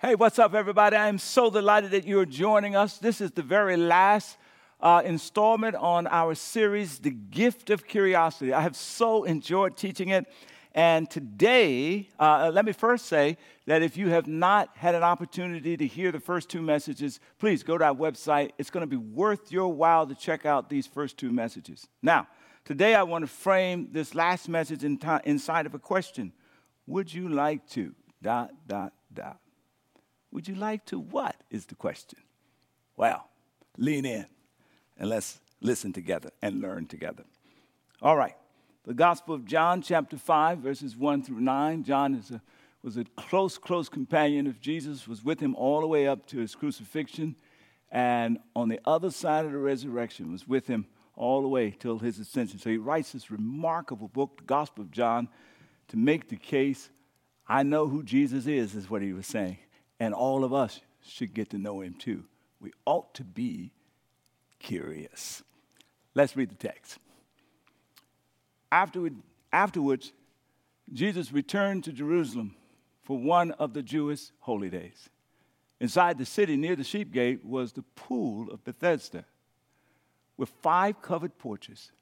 Hey, what's up, everybody? I am so delighted that you're joining us. This is the very last uh, installment on our series, The Gift of Curiosity. I have so enjoyed teaching it. And today, uh, let me first say that if you have not had an opportunity to hear the first two messages, please go to our website. It's going to be worth your while to check out these first two messages. Now, today I want to frame this last message in t- inside of a question Would you like to? Dot, dot, dot. Would you like to what? Is the question. Well, lean in and let's listen together and learn together. All right. The Gospel of John, chapter 5, verses 1 through 9. John is a, was a close, close companion of Jesus, was with him all the way up to his crucifixion, and on the other side of the resurrection, was with him all the way till his ascension. So he writes this remarkable book, the Gospel of John, to make the case I know who Jesus is, is what he was saying. And all of us should get to know him too. We ought to be curious. Let's read the text. Afterward, afterwards, Jesus returned to Jerusalem for one of the Jewish holy days. Inside the city, near the sheep gate, was the pool of Bethesda with five covered porches.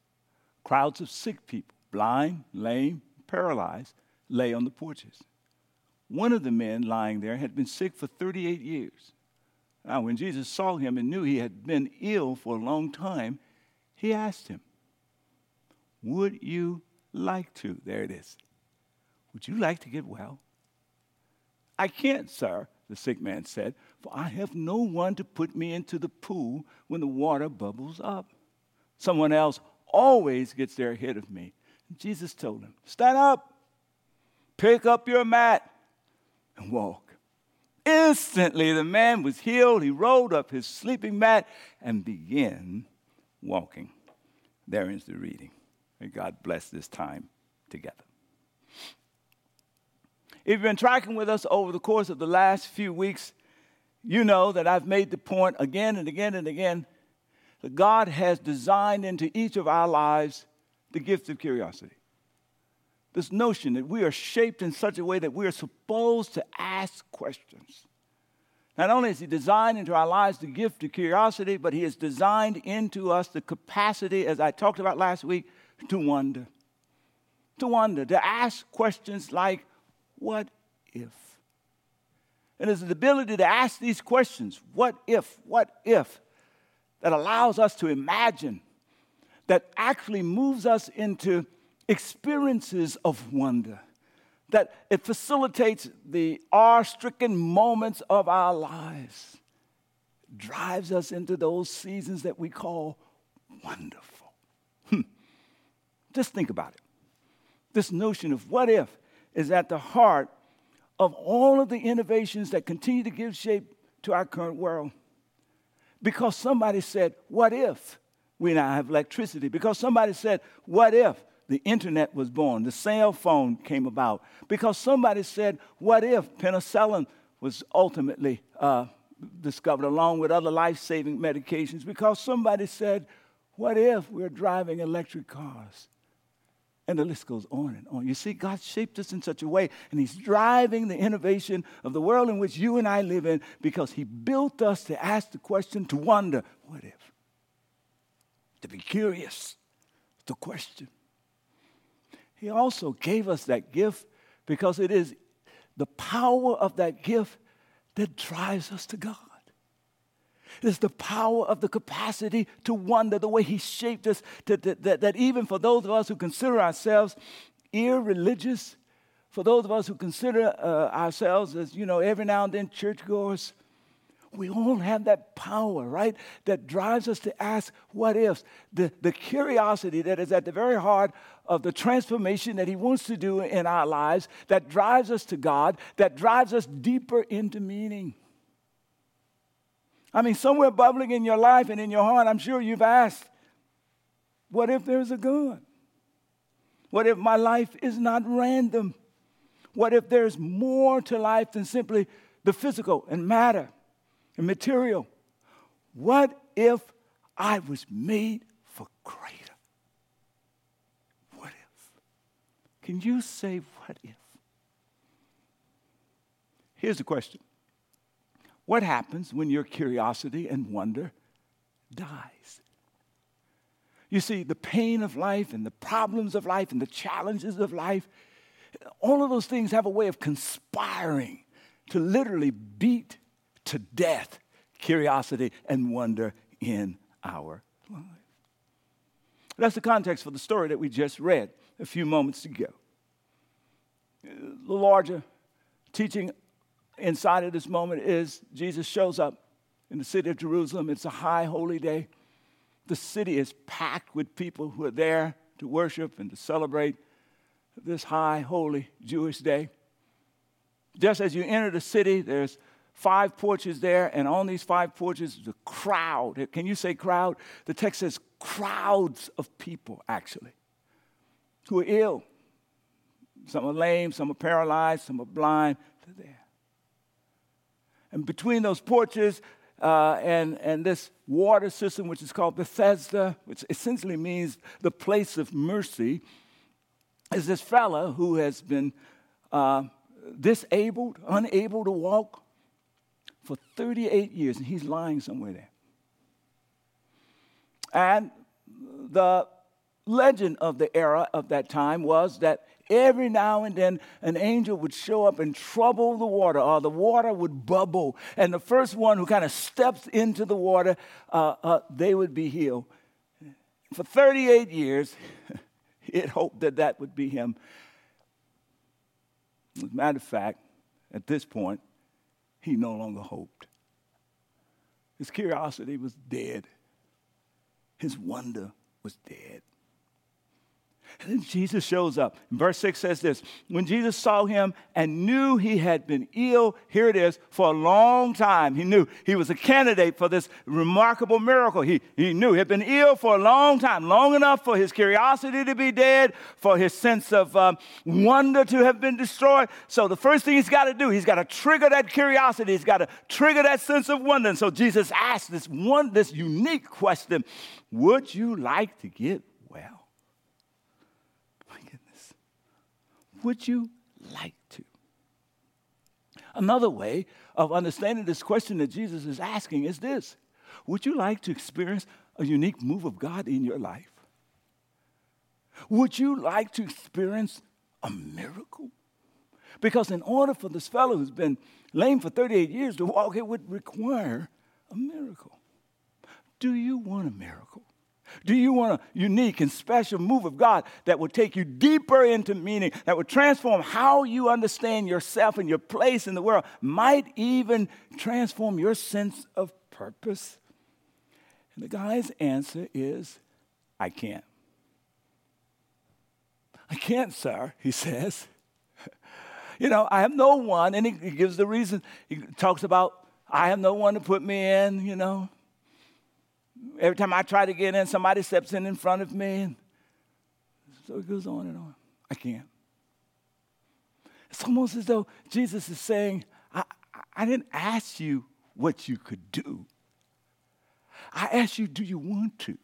Crowds of sick people, blind, lame, paralyzed, lay on the porches. One of the men lying there had been sick for 38 years. Now, when Jesus saw him and knew he had been ill for a long time, he asked him, Would you like to? There it is. Would you like to get well? I can't, sir, the sick man said, for I have no one to put me into the pool when the water bubbles up. Someone else always gets there ahead of me. Jesus told him, Stand up, pick up your mat, and walk. Instantly, the man was healed. He rolled up his sleeping mat and began walking. There is the reading. May God bless this time together. If you've been tracking with us over the course of the last few weeks, you know that I've made the point again and again and again that God has designed into each of our lives the gift of curiosity this notion that we are shaped in such a way that we are supposed to ask questions. Not only is He designed into our lives the gift of curiosity, but He has designed into us the capacity, as I talked about last week, to wonder. To wonder, to ask questions like, what if? And it's the ability to ask these questions, what if, what if, that allows us to imagine, that actually moves us into experiences of wonder, that it facilitates the awe stricken moments of our lives, drives us into those seasons that we call wonderful. Hmm. Just think about it. This notion of what if is at the heart of all of the innovations that continue to give shape to our current world. Because somebody said, What if we now have electricity? Because somebody said, What if the internet was born, the cell phone came about. Because somebody said, what if penicillin was ultimately uh, discovered along with other life saving medications? Because somebody said, what if we're driving electric cars? And the list goes on and on. You see, God shaped us in such a way, and He's driving the innovation of the world in which you and I live in because He built us to ask the question, to wonder, what if? To be curious, to question. He also gave us that gift because it is the power of that gift that drives us to God. It is the power of the capacity to wonder, the way He shaped us, to, to, that, that even for those of us who consider ourselves irreligious, for those of us who consider uh, ourselves as, you know, every now and then churchgoers, we all have that power, right? That drives us to ask what ifs. The, the curiosity that is at the very heart of the transformation that He wants to do in our lives, that drives us to God, that drives us deeper into meaning. I mean, somewhere bubbling in your life and in your heart, I'm sure you've asked, what if there's a God? What if my life is not random? What if there's more to life than simply the physical and matter? And material. What if I was made for greater? What if? Can you say, what if? Here's the question what happens when your curiosity and wonder dies. You see, the pain of life and the problems of life and the challenges of life, all of those things have a way of conspiring to literally beat to death curiosity and wonder in our life. That's the context for the story that we just read a few moments ago. The larger teaching inside of this moment is Jesus shows up in the city of Jerusalem. It's a high holy day. The city is packed with people who are there to worship and to celebrate this high holy Jewish day. Just as you enter the city, there's five porches there, and on these five porches, the crowd. Can you say crowd? The text says crowds of people, actually, who are ill. Some are lame, some are paralyzed, some are blind. They're there. And between those porches uh, and, and this water system, which is called Bethesda, which essentially means the place of mercy, is this fella who has been uh, disabled, unable to walk for 38 years, and he's lying somewhere there. And the legend of the era of that time was that every now and then an angel would show up and trouble the water, or the water would bubble. And the first one who kind of steps into the water, uh, uh, they would be healed. For 38 years, it hoped that that would be him. As a matter of fact, at this point, he no longer hoped. His curiosity was dead, his wonder was dead. And then Jesus shows up. Verse 6 says this When Jesus saw him and knew he had been ill, here it is, for a long time, he knew he was a candidate for this remarkable miracle. He, he knew he had been ill for a long time, long enough for his curiosity to be dead, for his sense of um, wonder to have been destroyed. So the first thing he's got to do, he's got to trigger that curiosity, he's got to trigger that sense of wonder. And so Jesus asked this one, this unique question Would you like to get Would you like to? Another way of understanding this question that Jesus is asking is this Would you like to experience a unique move of God in your life? Would you like to experience a miracle? Because in order for this fellow who's been lame for 38 years to walk, it would require a miracle. Do you want a miracle? Do you want a unique and special move of God that will take you deeper into meaning, that will transform how you understand yourself and your place in the world, might even transform your sense of purpose? And the guy's answer is, I can't. I can't, sir, he says. you know, I have no one, and he, he gives the reason. He talks about, I have no one to put me in, you know. Every time I try to get in, somebody steps in in front of me. And so it goes on and on. I can't. It's almost as though Jesus is saying, I, I didn't ask you what you could do. I asked you, do you want to?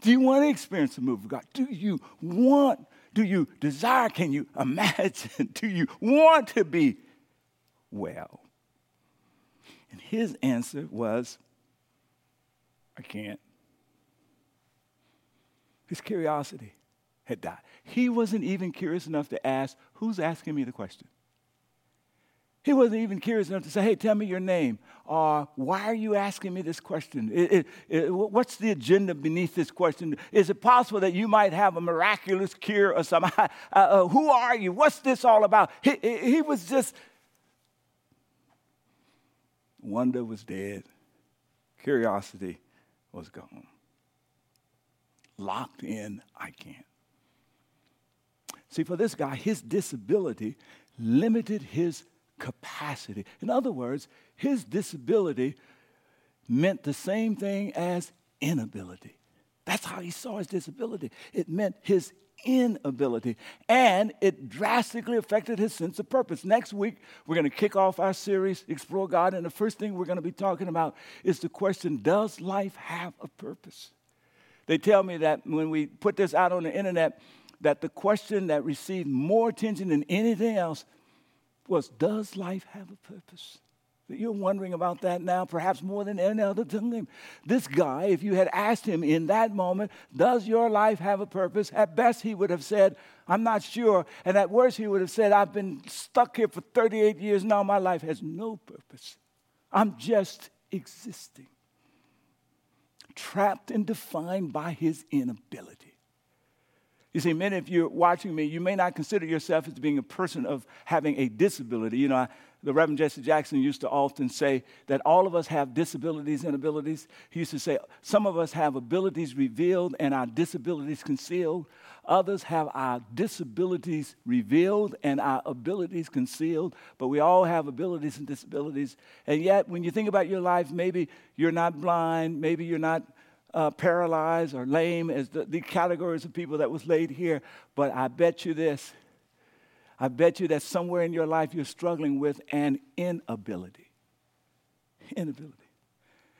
Do you want to experience the move of God? Do you want? Do you desire? Can you imagine? Do you want to be well? And his answer was, I can't. His curiosity had died. He wasn't even curious enough to ask, Who's asking me the question? He wasn't even curious enough to say, Hey, tell me your name. Or why are you asking me this question? It, it, it, what's the agenda beneath this question? Is it possible that you might have a miraculous cure or something? Uh, uh, who are you? What's this all about? He, he was just, wonder was dead, curiosity was gone. Locked in, I can't. See, for this guy, his disability limited his capacity. In other words, his disability meant the same thing as inability. That's how he saw his disability. It meant his inability. And it drastically affected his sense of purpose. Next week, we're going to kick off our series, Explore God. And the first thing we're going to be talking about is the question Does life have a purpose? They tell me that when we put this out on the internet, that the question that received more attention than anything else was Does life have a purpose? You're wondering about that now, perhaps more than any other time. This guy, if you had asked him in that moment, Does your life have a purpose? At best, he would have said, I'm not sure. And at worst, he would have said, I've been stuck here for 38 years now. My life has no purpose. I'm just existing, trapped and defined by his inability. You see, many of you watching me, you may not consider yourself as being a person of having a disability. You know, I, the Reverend Jesse Jackson used to often say that all of us have disabilities and abilities. He used to say, some of us have abilities revealed and our disabilities concealed. Others have our disabilities revealed and our abilities concealed. But we all have abilities and disabilities. And yet, when you think about your life, maybe you're not blind, maybe you're not uh, paralyzed or lame as the, the categories of people that was laid here. But I bet you this I bet you that somewhere in your life you're struggling with an inability. Inability.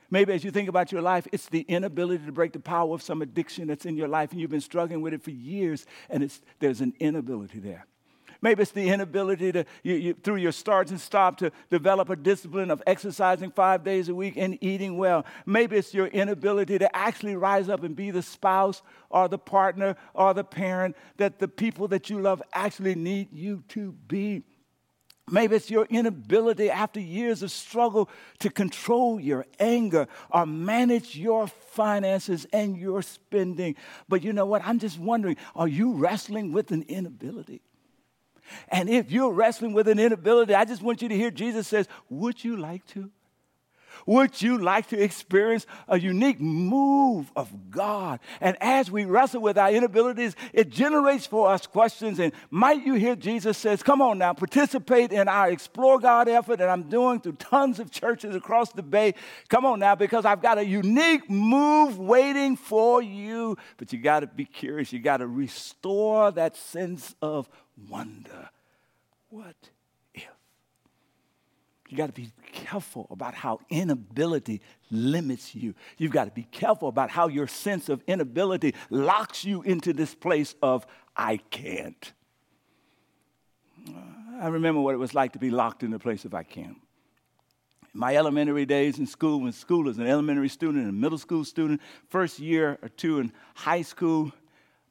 Maybe as you think about your life, it's the inability to break the power of some addiction that's in your life, and you've been struggling with it for years, and there's an inability there. Maybe it's the inability to, you, you, through your starts and stops, to develop a discipline of exercising five days a week and eating well. Maybe it's your inability to actually rise up and be the spouse or the partner or the parent that the people that you love actually need you to be. Maybe it's your inability after years of struggle to control your anger or manage your finances and your spending. But you know what? I'm just wondering are you wrestling with an inability? And if you're wrestling with an inability, I just want you to hear Jesus says, Would you like to? Would you like to experience a unique move of God? And as we wrestle with our inabilities, it generates for us questions. And might you hear Jesus says, Come on now, participate in our Explore God effort that I'm doing through tons of churches across the Bay. Come on now, because I've got a unique move waiting for you. But you got to be curious, you got to restore that sense of wonder. What if? You got to be careful about how inability limits you. You've got to be careful about how your sense of inability locks you into this place of, I can't. I remember what it was like to be locked in the place of I can't. In my elementary days in school, when school as an elementary student and a middle school student, first year or two in high school,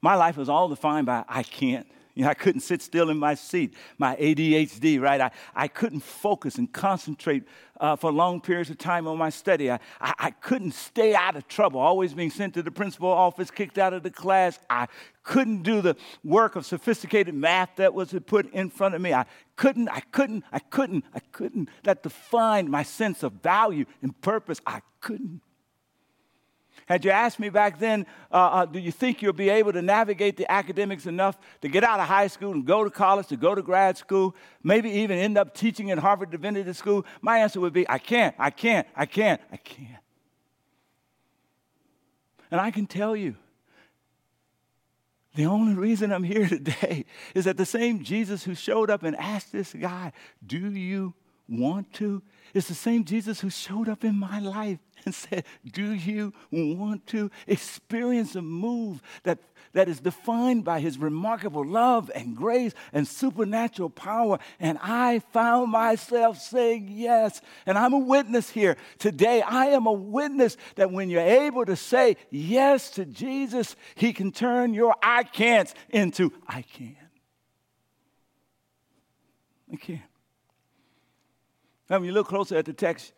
my life was all defined by I can't. You know, I couldn't sit still in my seat, my ADHD, right? I, I couldn't focus and concentrate uh, for long periods of time on my study. I, I, I, couldn't stay out of trouble, always being sent to the principal office, kicked out of the class. I couldn't do the work of sophisticated math that was put in front of me. I couldn't, I couldn't, I couldn't, I couldn't. That defined my sense of value and purpose. I couldn't. Had you asked me back then, uh, uh, do you think you'll be able to navigate the academics enough to get out of high school and go to college, to go to grad school, maybe even end up teaching at Harvard Divinity School? My answer would be, I can't, I can't, I can't, I can't. And I can tell you, the only reason I'm here today is that the same Jesus who showed up and asked this guy, Do you want to? It's the same Jesus who showed up in my life and said, Do you want to experience a move that, that is defined by his remarkable love and grace and supernatural power? And I found myself saying yes. And I'm a witness here today. I am a witness that when you're able to say yes to Jesus, he can turn your I can'ts into I can. I can. Now, when you look closer at the text,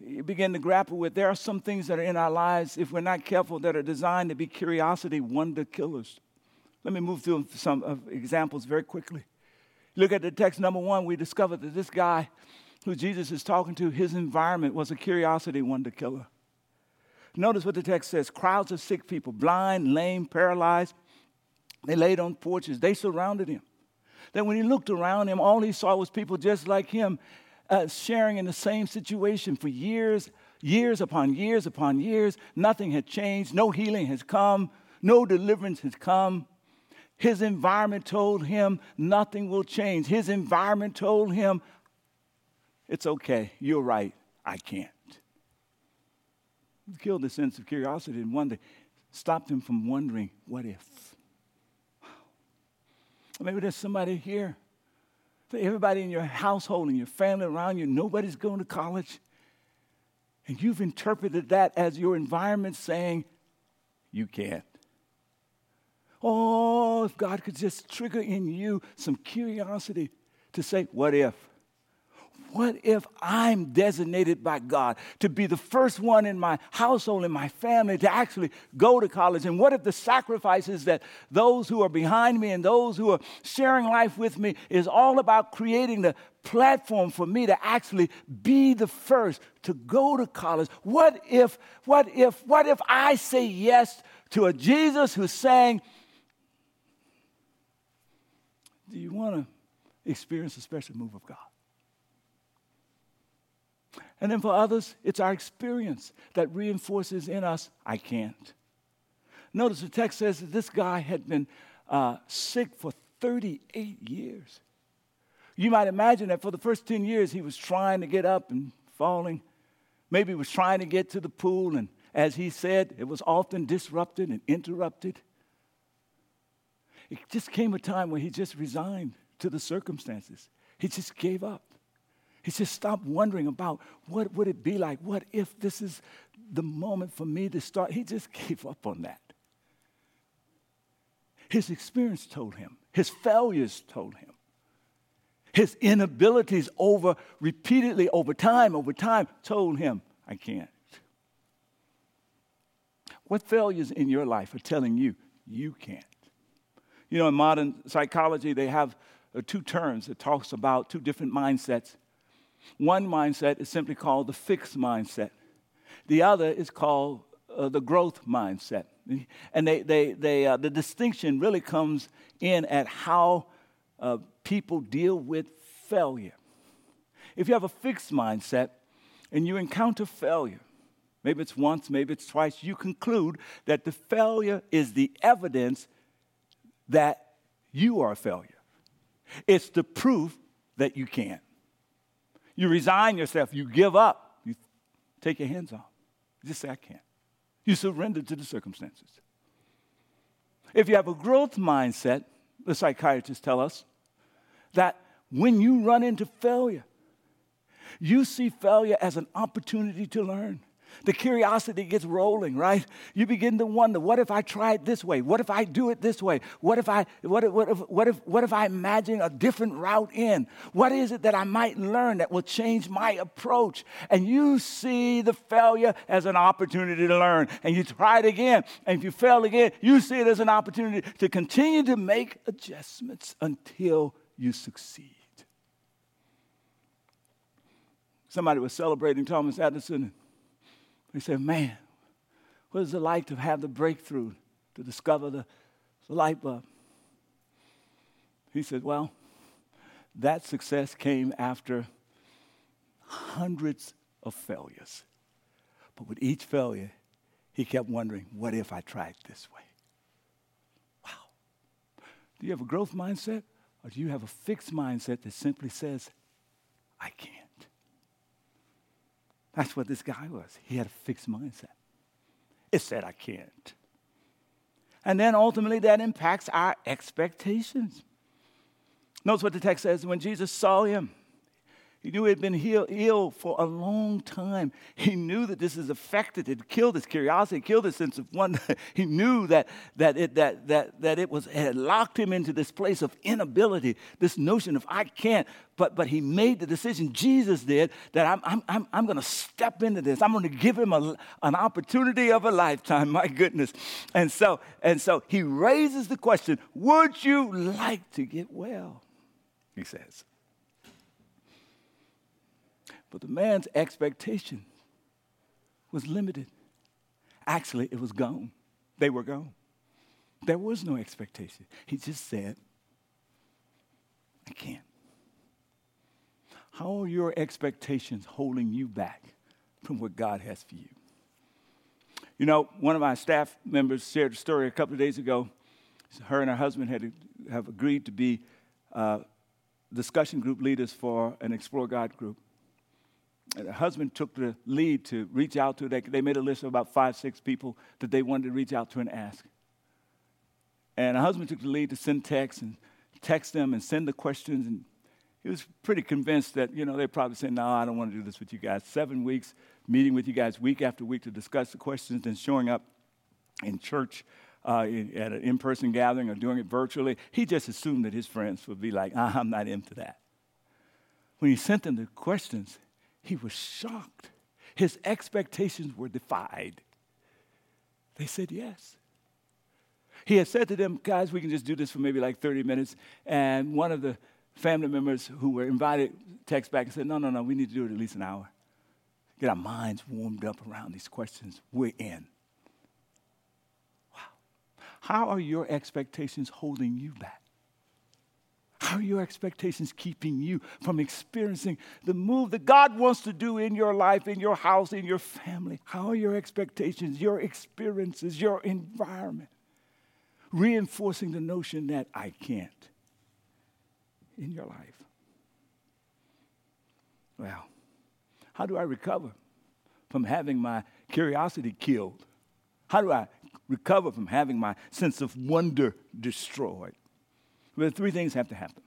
you begin to grapple with there are some things that are in our lives, if we're not careful, that are designed to be curiosity, wonder killers. Let me move through some examples very quickly. Look at the text number one, we discovered that this guy who Jesus is talking to, his environment was a curiosity wonder killer. Notice what the text says crowds of sick people, blind, lame, paralyzed, they laid on porches, they surrounded him. Then when he looked around him, all he saw was people just like him uh, sharing in the same situation for years, years upon years upon years. Nothing had changed. No healing has come. No deliverance has come. His environment told him nothing will change. His environment told him, it's okay, you're right, I can't. It killed the sense of curiosity and wonder, stopped him from wondering, what if? Maybe there's somebody here everybody in your household and your family around you, nobody's going to college. And you've interpreted that as your environment saying, you can't. Oh, if God could just trigger in you some curiosity to say, what if? What if I'm designated by God to be the first one in my household, in my family, to actually go to college? And what if the sacrifices that those who are behind me and those who are sharing life with me is all about creating the platform for me to actually be the first to go to college? What if, what if, what if I say yes to a Jesus who's saying, Do you want to experience a special move of God? And then for others, it's our experience that reinforces in us, I can't. Notice the text says that this guy had been uh, sick for 38 years. You might imagine that for the first 10 years, he was trying to get up and falling. Maybe he was trying to get to the pool, and as he said, it was often disrupted and interrupted. It just came a time when he just resigned to the circumstances. He just gave up. He said, Stop wondering about what would it be like? What if this is the moment for me to start? He just gave up on that. His experience told him, his failures told him, his inabilities over repeatedly over time, over time, told him, I can't. What failures in your life are telling you you can't? You know, in modern psychology, they have uh, two terms that talks about two different mindsets one mindset is simply called the fixed mindset, the other is called uh, the growth mindset. And they, they, they, uh, the distinction really comes in at how uh, people deal with failure. If you have a fixed mindset and you encounter failure, maybe it's once, maybe it's twice, you conclude that the failure is the evidence that you are a failure. It's the proof that you can't. You resign yourself, you give up, you take your hands off. You just say, I can't. You surrender to the circumstances. If you have a growth mindset, the psychiatrists tell us that when you run into failure, you see failure as an opportunity to learn. The curiosity gets rolling, right? You begin to wonder, what if I try it this way? What if I do it this way? What if I what if, what if, what if, what if I imagine a different route in? What is it that I might learn that will change my approach? And you see the failure as an opportunity to learn. And you try it again. And if you fail again, you see it as an opportunity to continue to make adjustments until you succeed. Somebody was celebrating Thomas Edison he said, Man, what is it like to have the breakthrough, to discover the, the light bulb? He said, Well, that success came after hundreds of failures. But with each failure, he kept wondering, What if I tried this way? Wow. Do you have a growth mindset? Or do you have a fixed mindset that simply says, I can't? That's what this guy was. He had a fixed mindset. It said, I can't. And then ultimately, that impacts our expectations. Notice what the text says when Jesus saw him. He knew he had been ill for a long time. He knew that this is affected. It killed his curiosity, killed his sense of wonder. he knew that, that, it, that, that, that it was, had locked him into this place of inability, this notion of I can't. But, but he made the decision, Jesus did, that I'm, I'm, I'm, I'm going to step into this. I'm going to give him a, an opportunity of a lifetime, my goodness. And so, and so he raises the question Would you like to get well? He says. But the man's expectation was limited. Actually, it was gone. They were gone. There was no expectation. He just said, I can't. How are your expectations holding you back from what God has for you? You know, one of my staff members shared a story a couple of days ago. Her and her husband had have agreed to be uh, discussion group leaders for an Explore God group the husband took the lead to reach out to. They, they made a list of about five, six people that they wanted to reach out to and ask. And the husband took the lead to send texts and text them and send the questions. And he was pretty convinced that, you know, they probably said, no, I don't want to do this with you guys. Seven weeks meeting with you guys week after week to discuss the questions and showing up in church uh, at an in person gathering or doing it virtually. He just assumed that his friends would be like, ah, I'm not into that. When he sent them the questions, he was shocked. His expectations were defied. They said yes. He had said to them, guys, we can just do this for maybe like 30 minutes. And one of the family members who were invited text back and said, no, no, no, we need to do it at least an hour. Get our minds warmed up around these questions. We're in. Wow. How are your expectations holding you back? How are your expectations keeping you from experiencing the move that God wants to do in your life, in your house, in your family? How are your expectations, your experiences, your environment reinforcing the notion that I can't in your life? Well, how do I recover from having my curiosity killed? How do I recover from having my sense of wonder destroyed? Well, three things have to happen.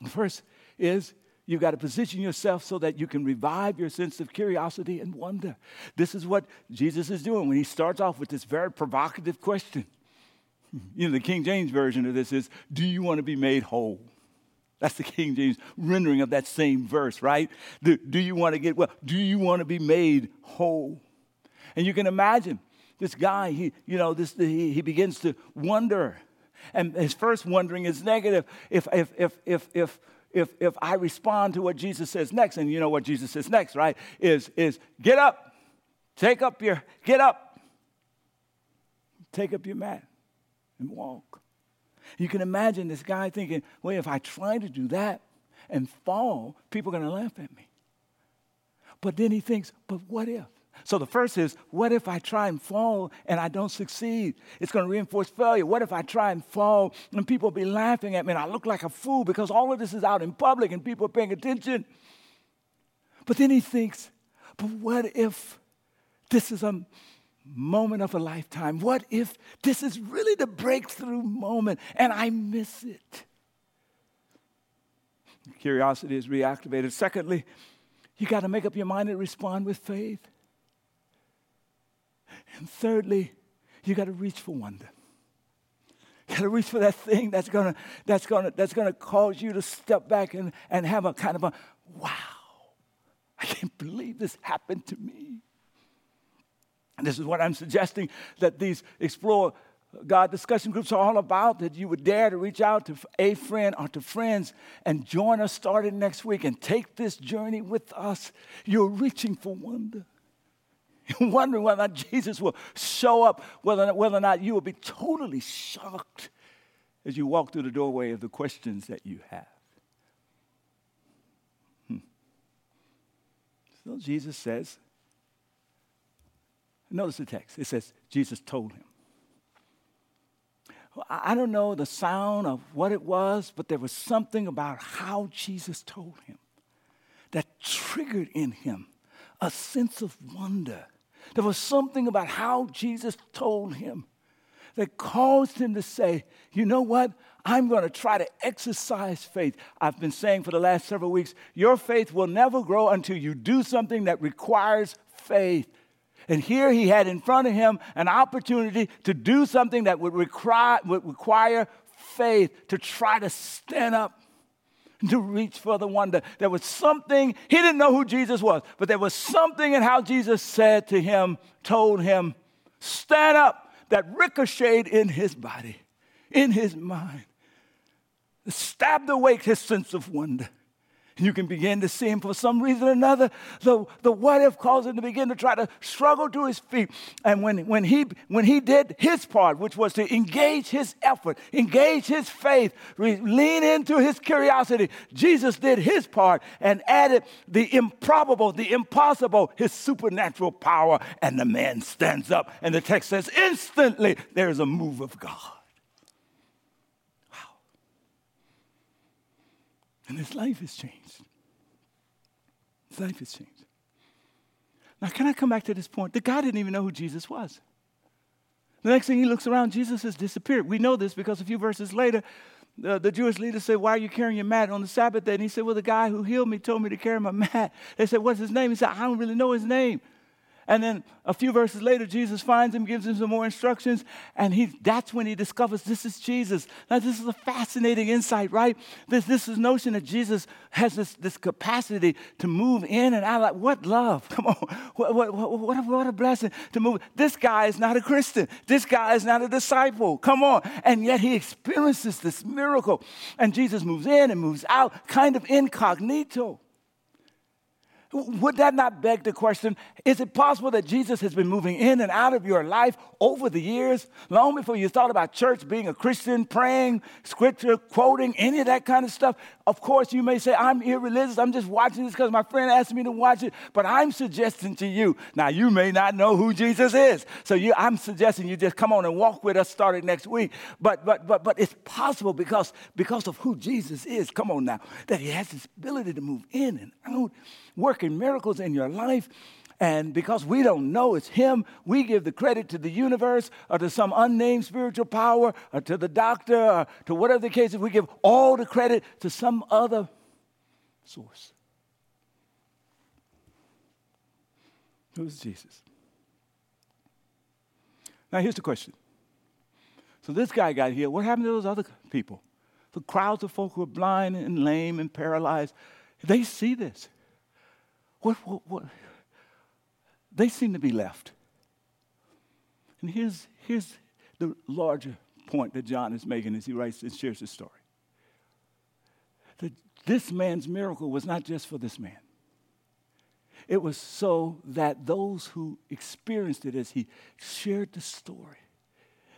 The first is you've got to position yourself so that you can revive your sense of curiosity and wonder. This is what Jesus is doing when he starts off with this very provocative question. You know, the King James version of this is Do you want to be made whole? That's the King James rendering of that same verse, right? Do, do you want to get well? Do you want to be made whole? And you can imagine this guy, he, you know, this, he, he begins to wonder and his first wondering is negative. If, if, if, if, if, if, if I respond to what Jesus says next, and you know what Jesus says next, right? Is, is get up, take up your, get up, take up your mat and walk. You can imagine this guy thinking, well, if I try to do that and fall, people are going to laugh at me. But then he thinks, but what if? So the first is, what if I try and fall and I don't succeed? It's going to reinforce failure. What if I try and fall and people be laughing at me and I look like a fool because all of this is out in public and people are paying attention? But then he thinks, but what if this is a moment of a lifetime? What if this is really the breakthrough moment and I miss it? Curiosity is reactivated. Secondly, you got to make up your mind and respond with faith. And thirdly, you got to reach for wonder. You got to reach for that thing that's gonna that's gonna that's gonna cause you to step back and, and have a kind of a wow. I can't believe this happened to me. And this is what I'm suggesting that these explore God discussion groups are all about that you would dare to reach out to a friend or to friends and join us starting next week and take this journey with us. You're reaching for wonder. Wondering whether or not Jesus will show up, whether or not, whether or not you will be totally shocked as you walk through the doorway of the questions that you have. Hmm. So Jesus says, notice the text. It says, Jesus told him. I don't know the sound of what it was, but there was something about how Jesus told him that triggered in him a sense of wonder there was something about how Jesus told him that caused him to say, you know what? I'm going to try to exercise faith. I've been saying for the last several weeks, your faith will never grow until you do something that requires faith. And here he had in front of him an opportunity to do something that would require, would require faith to try to stand up to reach for the wonder. There was something, he didn't know who Jesus was, but there was something in how Jesus said to him, told him, stand up, that ricocheted in his body, in his mind, stabbed awake his sense of wonder. You can begin to see him for some reason or another. The, the what if caused him to begin to try to struggle to his feet. And when, when, he, when he did his part, which was to engage his effort, engage his faith, lean into his curiosity, Jesus did his part and added the improbable, the impossible, his supernatural power. And the man stands up. And the text says, instantly there's a move of God. And his life has changed. His life has changed. Now, can I come back to this point? The guy didn't even know who Jesus was. The next thing he looks around, Jesus has disappeared. We know this because a few verses later, the, the Jewish leaders said, Why are you carrying your mat on the Sabbath day? And he said, Well, the guy who healed me told me to carry my mat. They said, What's his name? He said, I don't really know his name. And then a few verses later, Jesus finds him, gives him some more instructions, and he, that's when he discovers this is Jesus. Now, this is a fascinating insight, right? This, this is notion that Jesus has this, this capacity to move in and out. Like, what love? Come on. What, what, what, a, what a blessing to move. This guy is not a Christian. This guy is not a disciple. Come on. And yet he experiences this miracle. And Jesus moves in and moves out, kind of incognito. Would that not beg the question is it possible that Jesus has been moving in and out of your life over the years, long before you thought about church, being a Christian, praying, scripture, quoting, any of that kind of stuff? Of course, you may say, I'm irreligious. I'm just watching this because my friend asked me to watch it. But I'm suggesting to you, now you may not know who Jesus is. So you, I'm suggesting you just come on and walk with us starting next week. But, but, but, but it's possible because, because of who Jesus is, come on now, that he has this ability to move in and out, working miracles in your life. And because we don't know it's Him, we give the credit to the universe or to some unnamed spiritual power or to the doctor or to whatever the case is. We give all the credit to some other source. Who's Jesus? Now, here's the question. So, this guy got healed. What happened to those other people? The crowds of folk who are blind and lame and paralyzed, they see this. What, what, what, they seem to be left. And here's, here's the larger point that John is making as he writes and shares his story. That this man's miracle was not just for this man. It was so that those who experienced it as he shared the story,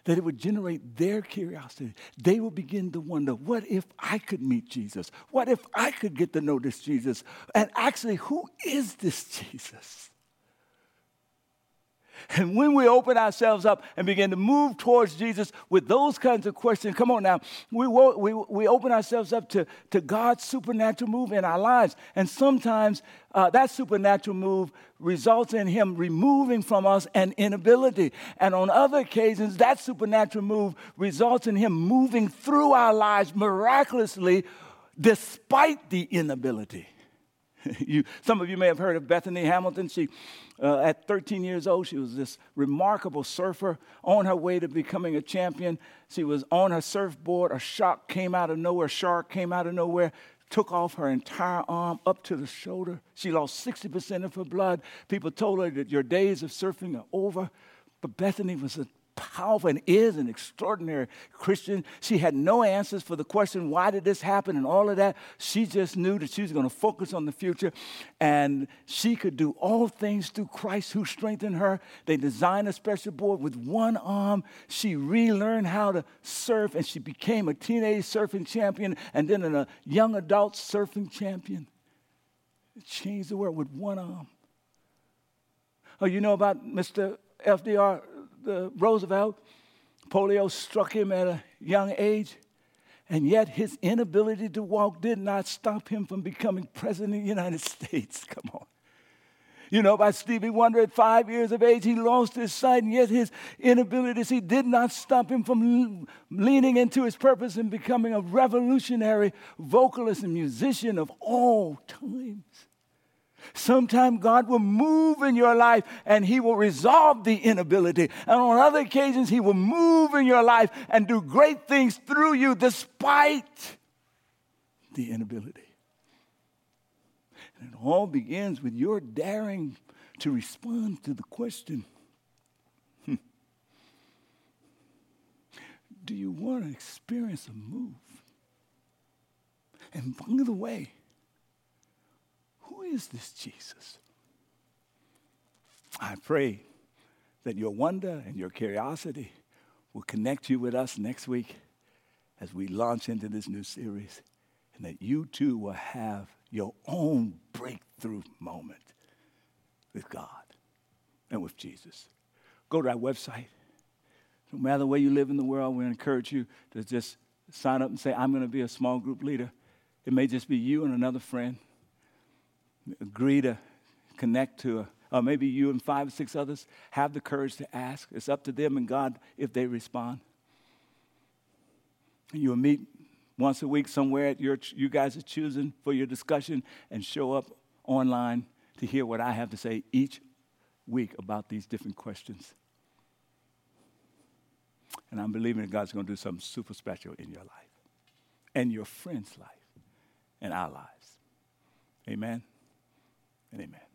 that it would generate their curiosity. They would begin to wonder, what if I could meet Jesus? What if I could get to know this Jesus? And actually, who is this Jesus? And when we open ourselves up and begin to move towards Jesus with those kinds of questions, come on now, we, we, we open ourselves up to, to God's supernatural move in our lives. And sometimes uh, that supernatural move results in Him removing from us an inability. And on other occasions, that supernatural move results in Him moving through our lives miraculously despite the inability. you, some of you may have heard of Bethany Hamilton. She, uh, at 13 years old, she was this remarkable surfer on her way to becoming a champion. She was on her surfboard. A shark came out of nowhere. Shark came out of nowhere, took off her entire arm up to the shoulder. She lost 60% of her blood. People told her that your days of surfing are over. But Bethany was a powerful and is an extraordinary Christian. She had no answers for the question, why did this happen, and all of that. She just knew that she was going to focus on the future and she could do all things through Christ who strengthened her. They designed a special board with one arm. She relearned how to surf and she became a teenage surfing champion and then a young adult surfing champion. It changed the world with one arm. Oh, you know about Mr. FDR Roosevelt, polio struck him at a young age, and yet his inability to walk did not stop him from becoming president of the United States. Come on. You know about Stevie Wonder at five years of age, he lost his sight, and yet his inability to see did not stop him from leaning into his purpose and becoming a revolutionary vocalist and musician of all times. Sometime God will move in your life and He will resolve the inability. And on other occasions, He will move in your life and do great things through you despite the inability. And it all begins with your daring to respond to the question hmm, Do you want to experience a move? And by the way, who is this Jesus? I pray that your wonder and your curiosity will connect you with us next week as we launch into this new series, and that you too will have your own breakthrough moment with God and with Jesus. Go to our website. No matter where you live in the world, we encourage you to just sign up and say, I'm going to be a small group leader. It may just be you and another friend agree to connect to, a, or maybe you and five or six others have the courage to ask. It's up to them and God if they respond. You'll meet once a week somewhere at your, you guys are choosing for your discussion and show up online to hear what I have to say each week about these different questions. And I'm believing that God's going to do something super special in your life and your friend's life and our lives. Amen and amen.